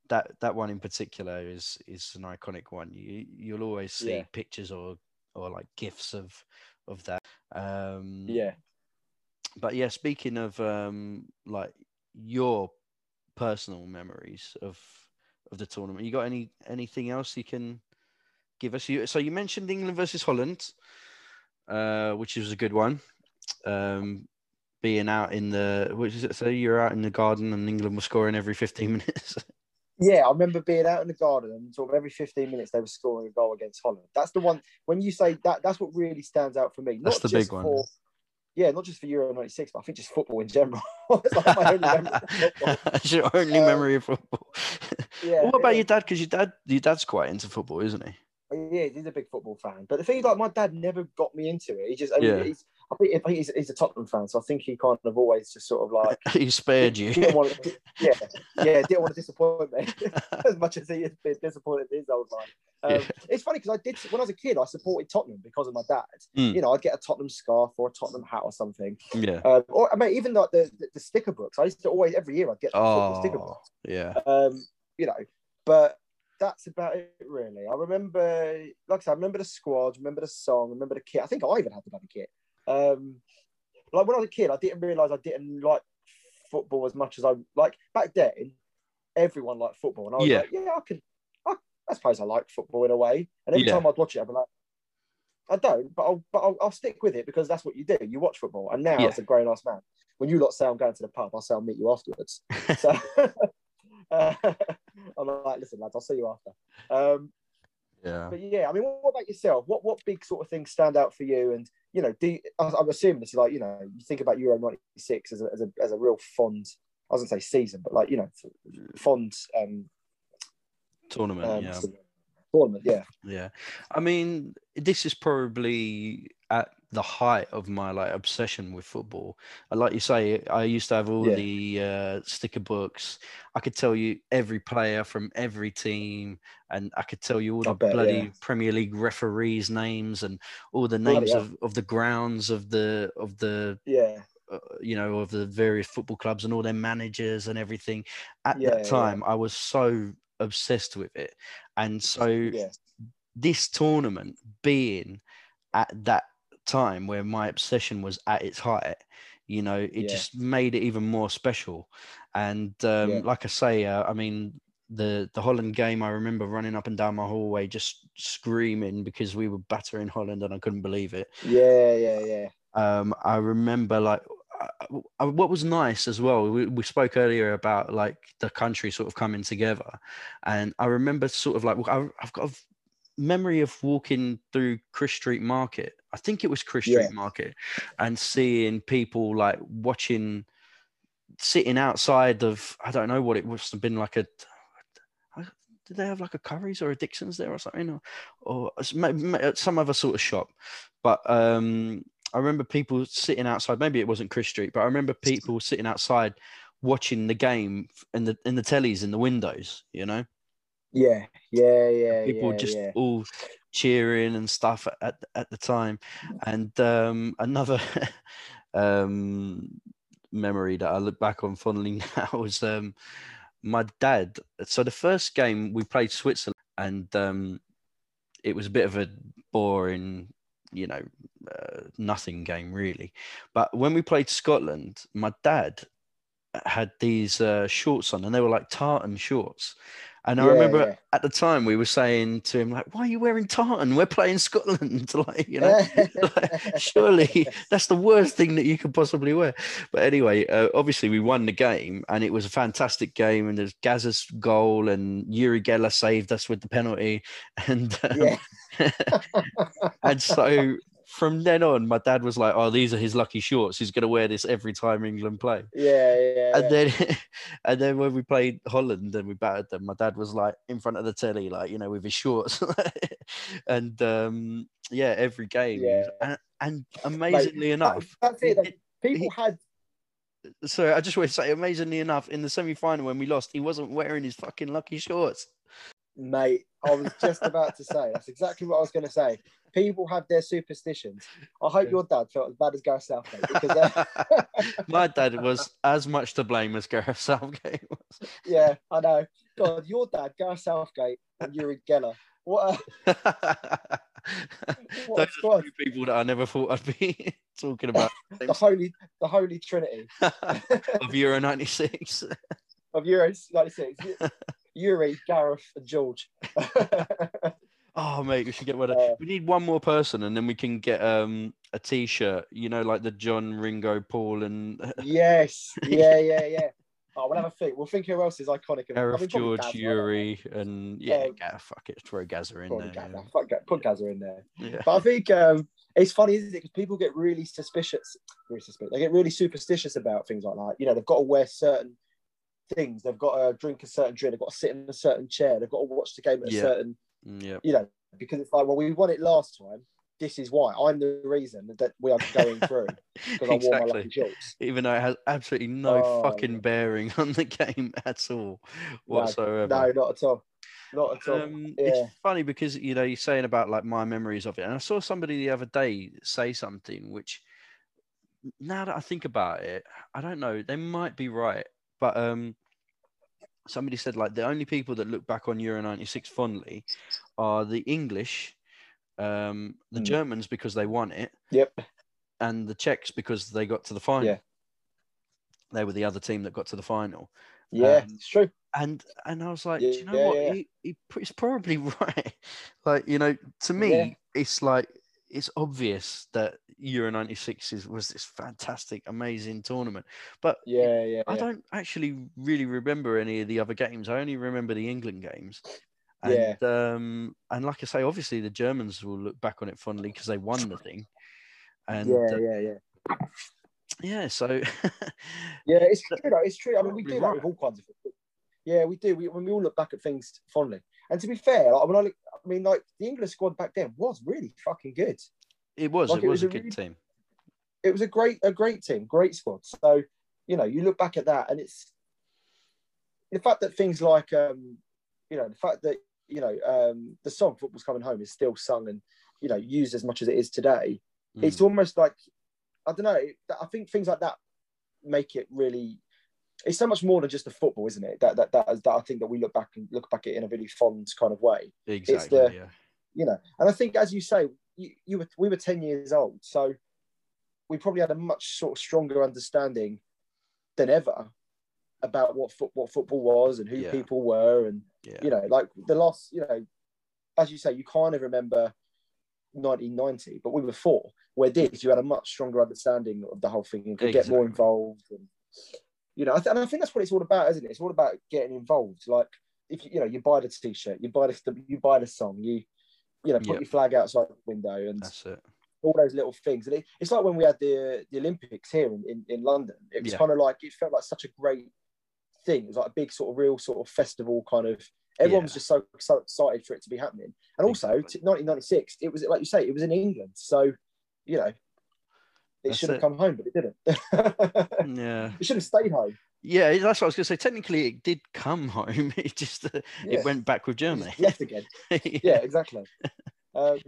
that that one in particular is is an iconic one. You you'll always see Yeah. pictures or or like gifs of of that. Um Yeah. but yeah, speaking of um like your personal memories of of the tournament, you got any anything else you can give us? You so you mentioned England versus Holland, uh, which was a good one. Um, being out in the which is it? So you're out in the garden and England was scoring every 15 minutes. Yeah, I remember being out in the garden and sort of every 15 minutes they were scoring a goal against Holland. That's the one when you say that that's what really stands out for me. That's Not the just big one. For, yeah, not just for Euro 96, but I think just football in general. it's like my only memory of football. It's your only Um, memory of football. Yeah, what about yeah. your dad? Because your dad, your dad's quite into football, isn't he? Yeah, he's a big football fan. But the thing is, like, my dad never got me into it. He just, I mean, Yeah. he's, I think, I think he's, he's a Tottenham fan, so I think he kind of always just sort of like, he spared you. didn't want to, yeah, yeah, didn't want to disappoint me as much as he has been disappointed his old life. Um, Yeah. It's funny because I did when I was a kid, I supported Tottenham because of my dad. Mm. You know, I'd get a Tottenham scarf or a Tottenham hat or something. yeah. Um, or I mean, even like the, the, the sticker books. I used to always every year I'd get the sticker Oh, books. yeah. Um, you know, but that's about it really. I remember, like I said, I remember the squad, remember the song, remember the kit. I think I even had the bloody kit. Um, like when I was a kid, I didn't realize I didn't like football as much as I like back then. Everyone liked football, and I was Yeah. like, yeah, I can. I, I suppose I like football in a way. And every Yeah. time I'd watch it, I'd be like, I don't, but I'll, but I'll, I'll stick with it because that's what you do. You watch football, and now Yeah. as a grown ass man, when you lot say I'm going to the pub, I'll say I'll meet you afterwards. So uh, I'm like, listen, lads, I'll see you after. Um, Yeah. but yeah, I mean, what, what about yourself? What what big sort of things stand out for you? And you know, do I'm assuming this is like you know, you think about Euro '96 as a, as a as a real fond. I was gonna say season, but like you know, fond um, Tournament. um yeah. tournament. Yeah, Yeah. I mean, this is probably at the height of my like obsession with football. Like you say, I used to have all Yeah. the uh, sticker books. I could tell you every player from every team, and I could tell you all the bet, bloody yeah. Premier League referees' names and all the Bloody names hell. of, of the grounds of the of the yeah, uh, you know of the various football clubs and all their managers and everything. At Yeah, that time, I was so obsessed with it, and so this tournament being at that time where my obsession was at its height you know it Yeah. just made it even more special and um, Yeah. like i say uh, i mean the the holland game i remember running up and down my hallway just screaming because we were battering holland and i couldn't believe it yeah, yeah, yeah. um, I remember like uh, uh, what was nice as well. We, we spoke earlier about like the country sort of coming together, and I remember sort of like I, I've got a memory of walking through Chrisp Street Market. I think it was Chrisp Yeah. Street Market, and seeing people like watching, sitting outside of I don't know what it must have been like a. Did they have like a Curry's or a Dixon's there or something, or, or s- ma- ma- some other sort of shop? But um, I remember people sitting outside. Maybe it wasn't Chrisp Street, but I remember people sitting outside watching the game in the in the tellies in the windows. You know, Yeah, yeah, yeah. people yeah, just yeah. all cheering and stuff at, at the time. And um, another um, memory that I look back on fondly now was um, my dad. So the first game we played Switzerland, and um, it was a bit of a boring, you know, uh, nothing game really. But when we played Scotland, my dad had these uh, shorts on, and they were like tartan shorts. And I Yeah, remember yeah. at the time we were saying to him like, "Why are you wearing tartan? We're playing Scotland, like you know." Like, surely that's the worst thing that you could possibly wear. But anyway, uh, obviously we won the game, and it was a fantastic game. And there's Gazza's goal, and Uri Geller saved us with the penalty, and um, yeah, and so from then on, my dad was like, "Oh, these are his lucky shorts. He's going to wear this every time England play." yeah, yeah. And then, and then when we played Holland and we battered them, my dad was like in front of the telly, like you know, with his shorts, and um, yeah, every game. Yeah. and, and amazingly enough, that's it. did- People had sorry, I just want to say, amazingly enough, in the semi-final when we lost, he wasn't wearing his fucking lucky shorts. Mate, I was just about to say that's exactly what I was going to say. People have their superstitions. I hope your dad felt as bad as Gareth Southgate because uh, My dad was as much to blame as Gareth Southgate was. yeah, I know. God, your dad, Gareth Southgate, and Uri Geller. What a, what Those are two people that I never thought I'd be talking about The holy, the holy trinity of Euro '96. of Euros '96. Uri, Gareth, and George. Oh mate, we should get one. Of, Uh, we need one more person, and then we can get um a T-shirt. You know, like the John Ringo, Paul, and yes, yeah, yeah, yeah. Oh, we'll have a think. We'll think who else is iconic. I mean, George, Gaz, right? Uri, and yeah, Um, Gazza, fuck it, throw Gazza in there. Gaz. Fuck Put Gaza in there. Yeah. But I think um, it's funny, isn't it? Because people get really suspicious, really suspicious. They get really superstitious about things like that. You know, they've got to wear certain things. They've got to drink a certain drink. They've got to sit in a certain chair. They've got to watch the game at a certain, yeah, you know, because it's like, well, we won it last time. This is why. I'm the reason that we are going through because I wore my lucky exactly. shorts. Even though it has absolutely no Oh, fucking yeah. bearing on the game at all whatsoever. No, not at all. Not at all. Um, yeah. It's funny because you know you're saying about like my memories of it, and I saw somebody the other day say something which, now that I think about it, I don't know. They might be right, but um, somebody said like the only people that look back on Euro '96 fondly are the English, um, the Hmm. Germans because they won it, Yep. and the Czechs because they got to the final. Yeah. They were the other team that got to the final Yeah, um, it's true. and and I was like, do you know Yeah, what? yeah. He, he, he's probably right. like you know, to me, Yeah. it's like it's obvious that Euro '96 is, was this fantastic, amazing tournament. But Yeah, yeah. I yeah. don't actually really remember any of the other games. I only remember the England games. Yeah. And um, and like I say, obviously the Germans will look back on it fondly because they won the thing. And yeah, uh, yeah, yeah. yeah, so Yeah, it's true. Though. It's true. I mean, we do that with all kinds of things. Yeah, we do. We, when we all look back at things fondly. And to be fair, like, when I look, I mean, like the English squad back then was really fucking good. it was Like, it it was was a a good really- team. It was a great, a great team, great squad. So, you know, you look back at that, and it's the fact that things like, um, you know, the fact that you know, um, the song "Football's Coming Home" is still sung and you know used as much as it is today. It's Mm. almost like I don't know. I think things like that make it really. It's so much more than just the football, isn't it? That that that, is, that I think that we look back and look back at it in a really fond kind of way, exactly. the- yeah. you know. And I think, as you say, you, you were we were ten years old, so we probably had a much sort of stronger understanding than ever about what foot, what football was and who Yeah. people were, and Yeah. you know, like the last, you know, as you say, you kind of remember 1990, but we were four. Where this, you had a much stronger understanding of the whole thing and could get more involved. And, you know, and I think that's what it's all about, isn't it? It's all about getting involved. Like, if you, you know, you buy the t-shirt, you buy the, you buy the song, you, you know, put Yeah. your flag outside the window, and That's it. all those little things. And it, it's like when we had the the Olympics here in, in, in London. It was Yeah. kind of like it felt like such a great thing. It was like a big sort of real sort of festival kind of. Everyone was just so so excited for it to be happening. And also, Exactly. t- 1996, it was like you say, it was in England. So, you know, it That's should have it. come home, but it didn't. Yeah. it should have stayed home. Yeah, that's what I was going to say. Technically, it did come home. It just uh, Yeah. it went back with Germany. Left again. yeah, exactly. Um,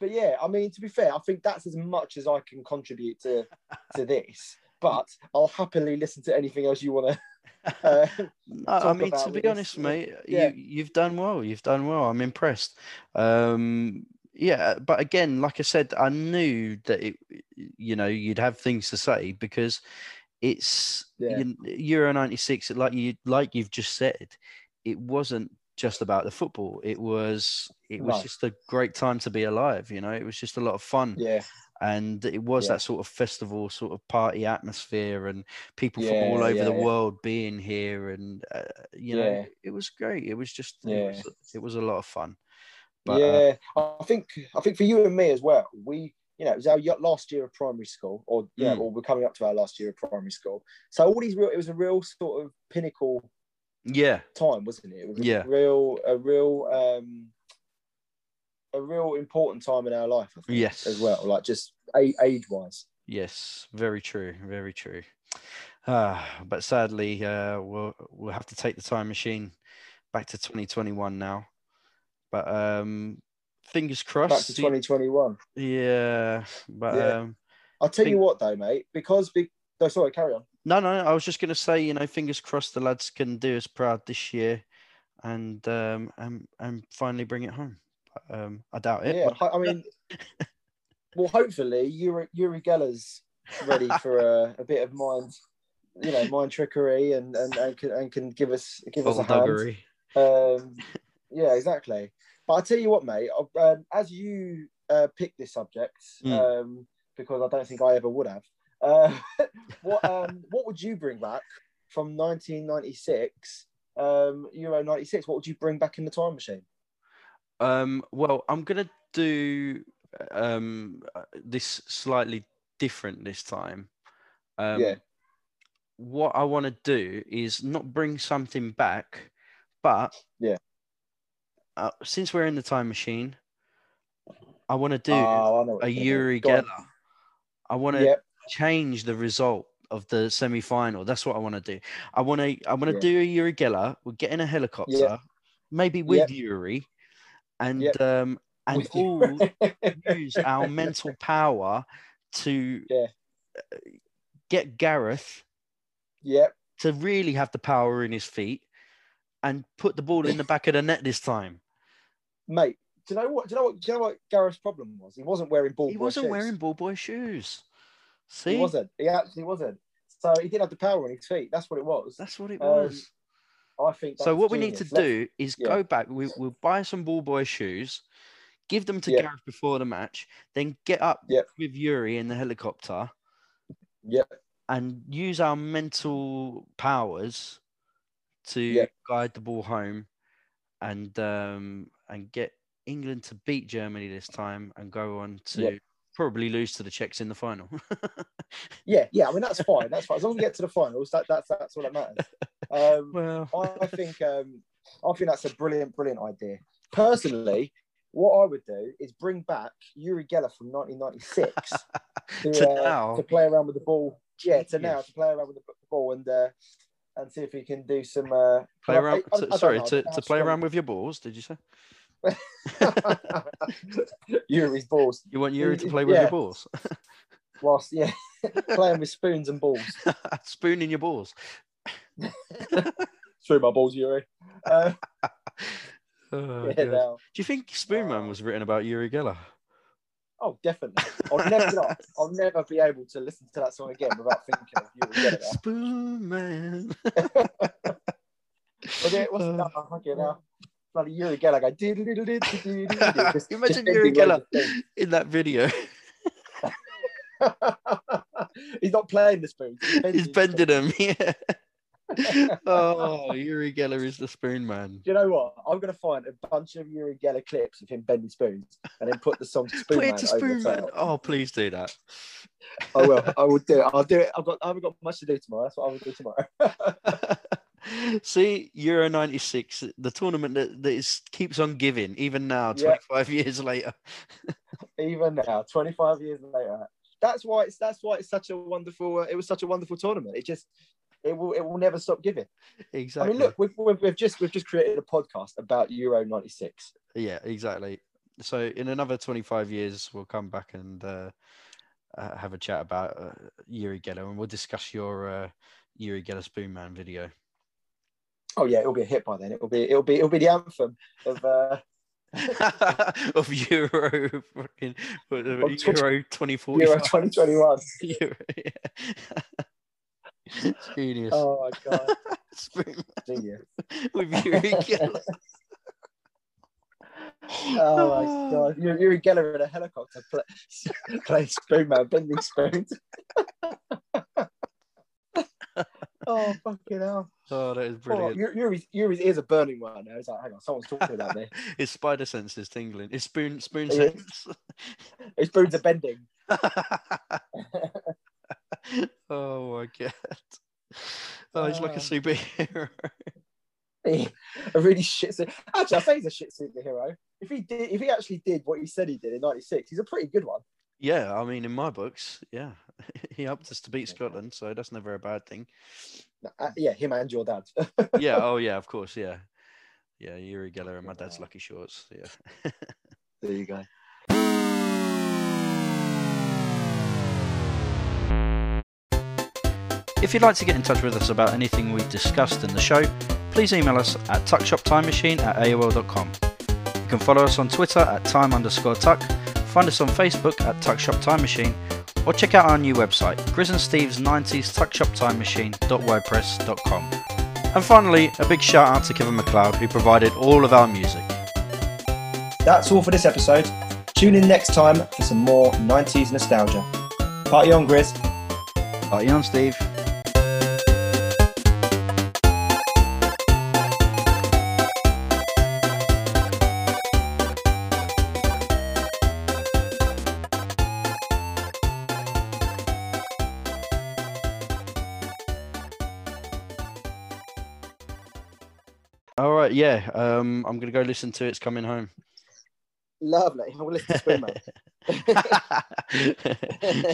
but yeah, I mean, to be fair, I think that's as much as I can contribute to to this. But I'll happily listen to anything else you want to. Uh, No, I mean, to be this. honest, mate, Yeah. you you've done well. You've done well. I'm impressed. Um, yeah, but again, like I said, I knew that it, you know, you'd have things to say because it's Yeah. Euro '96. Like you, like you've just said, it wasn't just about the football. It was, it was No. just a great time to be alive. You know, it was just a lot of fun. yeah, and it was Yeah. that sort of festival sort of party atmosphere and people from all over yeah, the yeah. world being here and uh, you know it was great it was just Yeah. it, was, it was a lot of fun but uh, yeah. I think I think for you and me as well. We, you know, it was our last year of primary school, or yeah, Mm. or we're coming up to our last year of primary school. So all these real, it was a real sort of pinnacle yeah time, wasn't it? It was a Yeah. real, a real, um, a real important time in our life. I think, Yes. as well, like just age wise. yes very true very true uh, but sadly uh, we'll we'll have to take the time machine back to 2021 now but um fingers back crossed. to 2021. Yeah, but Yeah. um, I'll tell Think- you what though, mate, because be- no, sorry, carry on. no, no. I was just gonna say, you know, fingers crossed the lads can do us proud this year, and um, and and finally bring it home. But, um, I doubt it. Yeah, but- I mean, well, hopefully Uri, Uri Geller's ready for a, a bit of mind, you know, mind trickery, and and, and, can, and can give us give us a hand. Um, yeah, exactly. But I tell you what, mate, um, as you uh, picked this subject, Mm. um, because I don't think I ever would have. Uh, what um, what would you bring back from 1996, um, Euro 96? What would you bring back in the time machine? Um, well, I'm gonna do um this slightly different this time. Um, Yeah. What I want to do is not bring something back, but Yeah. Uh, since we're in the time machine, I want to do Oh, I know what a you're gonna do. Uri on. Geller. I want to Yep. change the result of the semi-final. That's what I want to do. I want to. I want to Yeah. do a Uri Geller. We'll get in a helicopter, maybe with Yep. Uri, and um and all use our mental power to Yeah. get Gareth yep. to really have the power in his feet and put the ball in the back of the net this time. Mate, do you know what? Do you know what? Do you know what Gareth's problem was? He wasn't wearing ball. He wasn't shoes. wearing ball boy shoes. See, He wasn't. He actually wasn't. So he didn't have the power on his feet. That's what it was. that's what it Um, was. I think. So what we need to. Let's- do is yeah. go back. We, we'll buy some ball boy shoes, give them to Yeah. Gareth before the match, then get up Yep. with Uri in the helicopter Yep. and use our mental powers to guide the ball home and um, and get England to beat Germany this time and go on to probably lose to the Czechs in the final. Yeah, yeah. I mean, that's fine. That's fine. As long as we get to the finals, that, that's that's all that matters. Um, well, I think um, I think that's a brilliant, brilliant idea. Personally, what I would do is bring back Uri Geller from 1996 to, to uh, now, to play around with the ball. Yeah, to now to play around with the ball and uh, and see if he can do some. Uh, play around. I- I to- don't sorry, know, to, to play around with your balls. Did you say Uri's balls. you want Uri to play with yeah. your balls? Whilst yeah, playing with spoons and balls. Spoon in your balls. Through my balls, Uri. Uh, Oh, yeah, Do you think Spoonman Oh. was written about Uri Geller? Oh, definitely. I'll never, know, I'll never be able to listen to that song again without thinking of Uri Geller. Spoonman. It? What's Uh, that? Oh, fucking hell. Bloody Uri Geller going. "Do-do-do-do-do-do-do-do." Just- Imagine Uri Geller loads of things. in that video. He's not playing the spoon. He's bending them. Yeah. oh, Uri Geller is the spoon man. Do you know what? I'm going to find a bunch of Uri Geller clips of him bending spoons and then put the song Spoon Put Man to over spoon man. Oh, please do that. I will. I will do it. I'll do it. I've got. I haven't got much to do tomorrow. That's what I will do tomorrow. See, Euro 96, the tournament that, that is, keeps on giving, even now, Yeah. 25 years later. Even now, 25 years later, that's why it's that's why it's such a wonderful. Uh, it was such a wonderful tournament. It just it will it will never stop giving. Exactly. I mean, look, we've, we've, we've just we've just created a podcast about Euro '96. Yeah, exactly. So in another 25 years, we'll come back and uh, uh, have a chat about uh, Uri Geller and we'll discuss your uh, Uri Geller Spoon Man video. Oh yeah, it'll be a hit by then. It'll be it'll be it'll be the anthem of. Uh, of Euro fucking what, Of tw- Euro 2045. Euro 2021. Euro, yeah. Genius. Oh my god, genius! With Uri Geller. Oh my god, Uri, Geller in a helicopter play, playing spoon man, bending spoons. Oh fucking hell! Oh, that is Oh, brilliant. Uri- Uri's, Uri's ears are burning right now. He's like, hang on, someone's talking about me. His spider sense is tingling. His spoon spoon sense. His spoons are bending. oh my god. Oh, he's like Ah. a superhero. a really shit. su- Actually, I say he's a shit superhero. If he did, if he actually did what he said he did in '96, he's a pretty good one. yeah, I mean, in my books, yeah, he helped us to beat Scotland, so that's never a bad thing. Uh, yeah, him and your dad. Yeah, oh yeah, of course, yeah, yeah. Uri Geller and my dad's lucky shorts. Yeah, There you go. If you'd like to get in touch with us about anything we've discussed in the show, please email us at tuckshoptimemachine at AOL.com. You can follow us on Twitter at time underscore tuck, find us on Facebook at Tuckshop Time Machine, or check out our new website, Grizz and Steve's 90s tuckshoptimemachine.wordpress.com. And finally, a big shout out to Kevin MacLeod who provided all of our music. That's all for this episode. Tune in next time for some more 90s nostalgia. Party on, Grizz. Party on, Steve. Yeah. Um, I'm gonna go listen to It's Coming Home. Lovely. I will listen to.